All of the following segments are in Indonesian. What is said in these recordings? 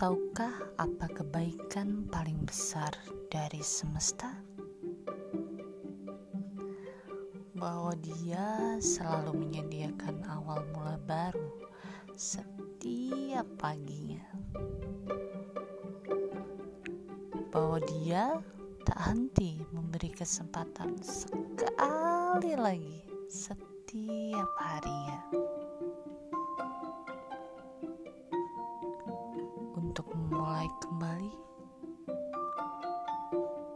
Tahukah apa kebaikan paling besar dari semesta? Bahwa dia selalu menyediakan awal mula baru setiap paginya. Bahwa dia tak henti memberi kesempatan sekali lagi setiap harinya. Untuk memulai kembali,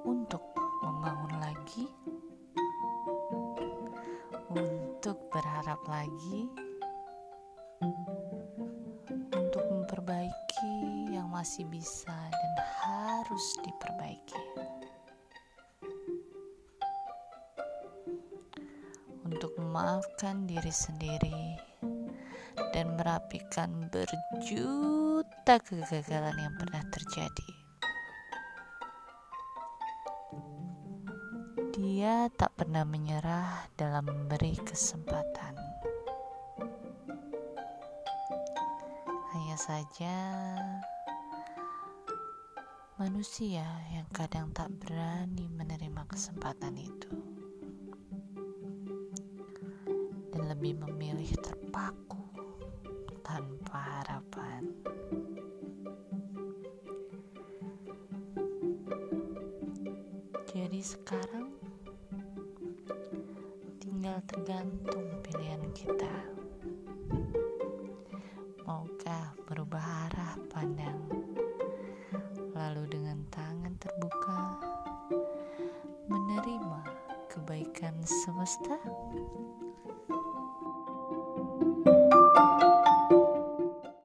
untuk membangun lagi, untuk berharap lagi, untuk memperbaiki yang masih bisa dan harus diperbaiki. Untuk memaafkan diri sendiri dan merapikan berjuta kegagalan yang pernah terjadi. Dia tak pernah menyerah dalam memberi kesempatan. Hanya saja, manusia yang kadang tak berani menerima kesempatan itu dan lebih memilih terpaku tanpa harapan. Jadi sekarang tinggal tergantung pilihan kita. Maukah berubah arah pandang? Lalu dengan tangan terbuka menerima kebaikan semesta?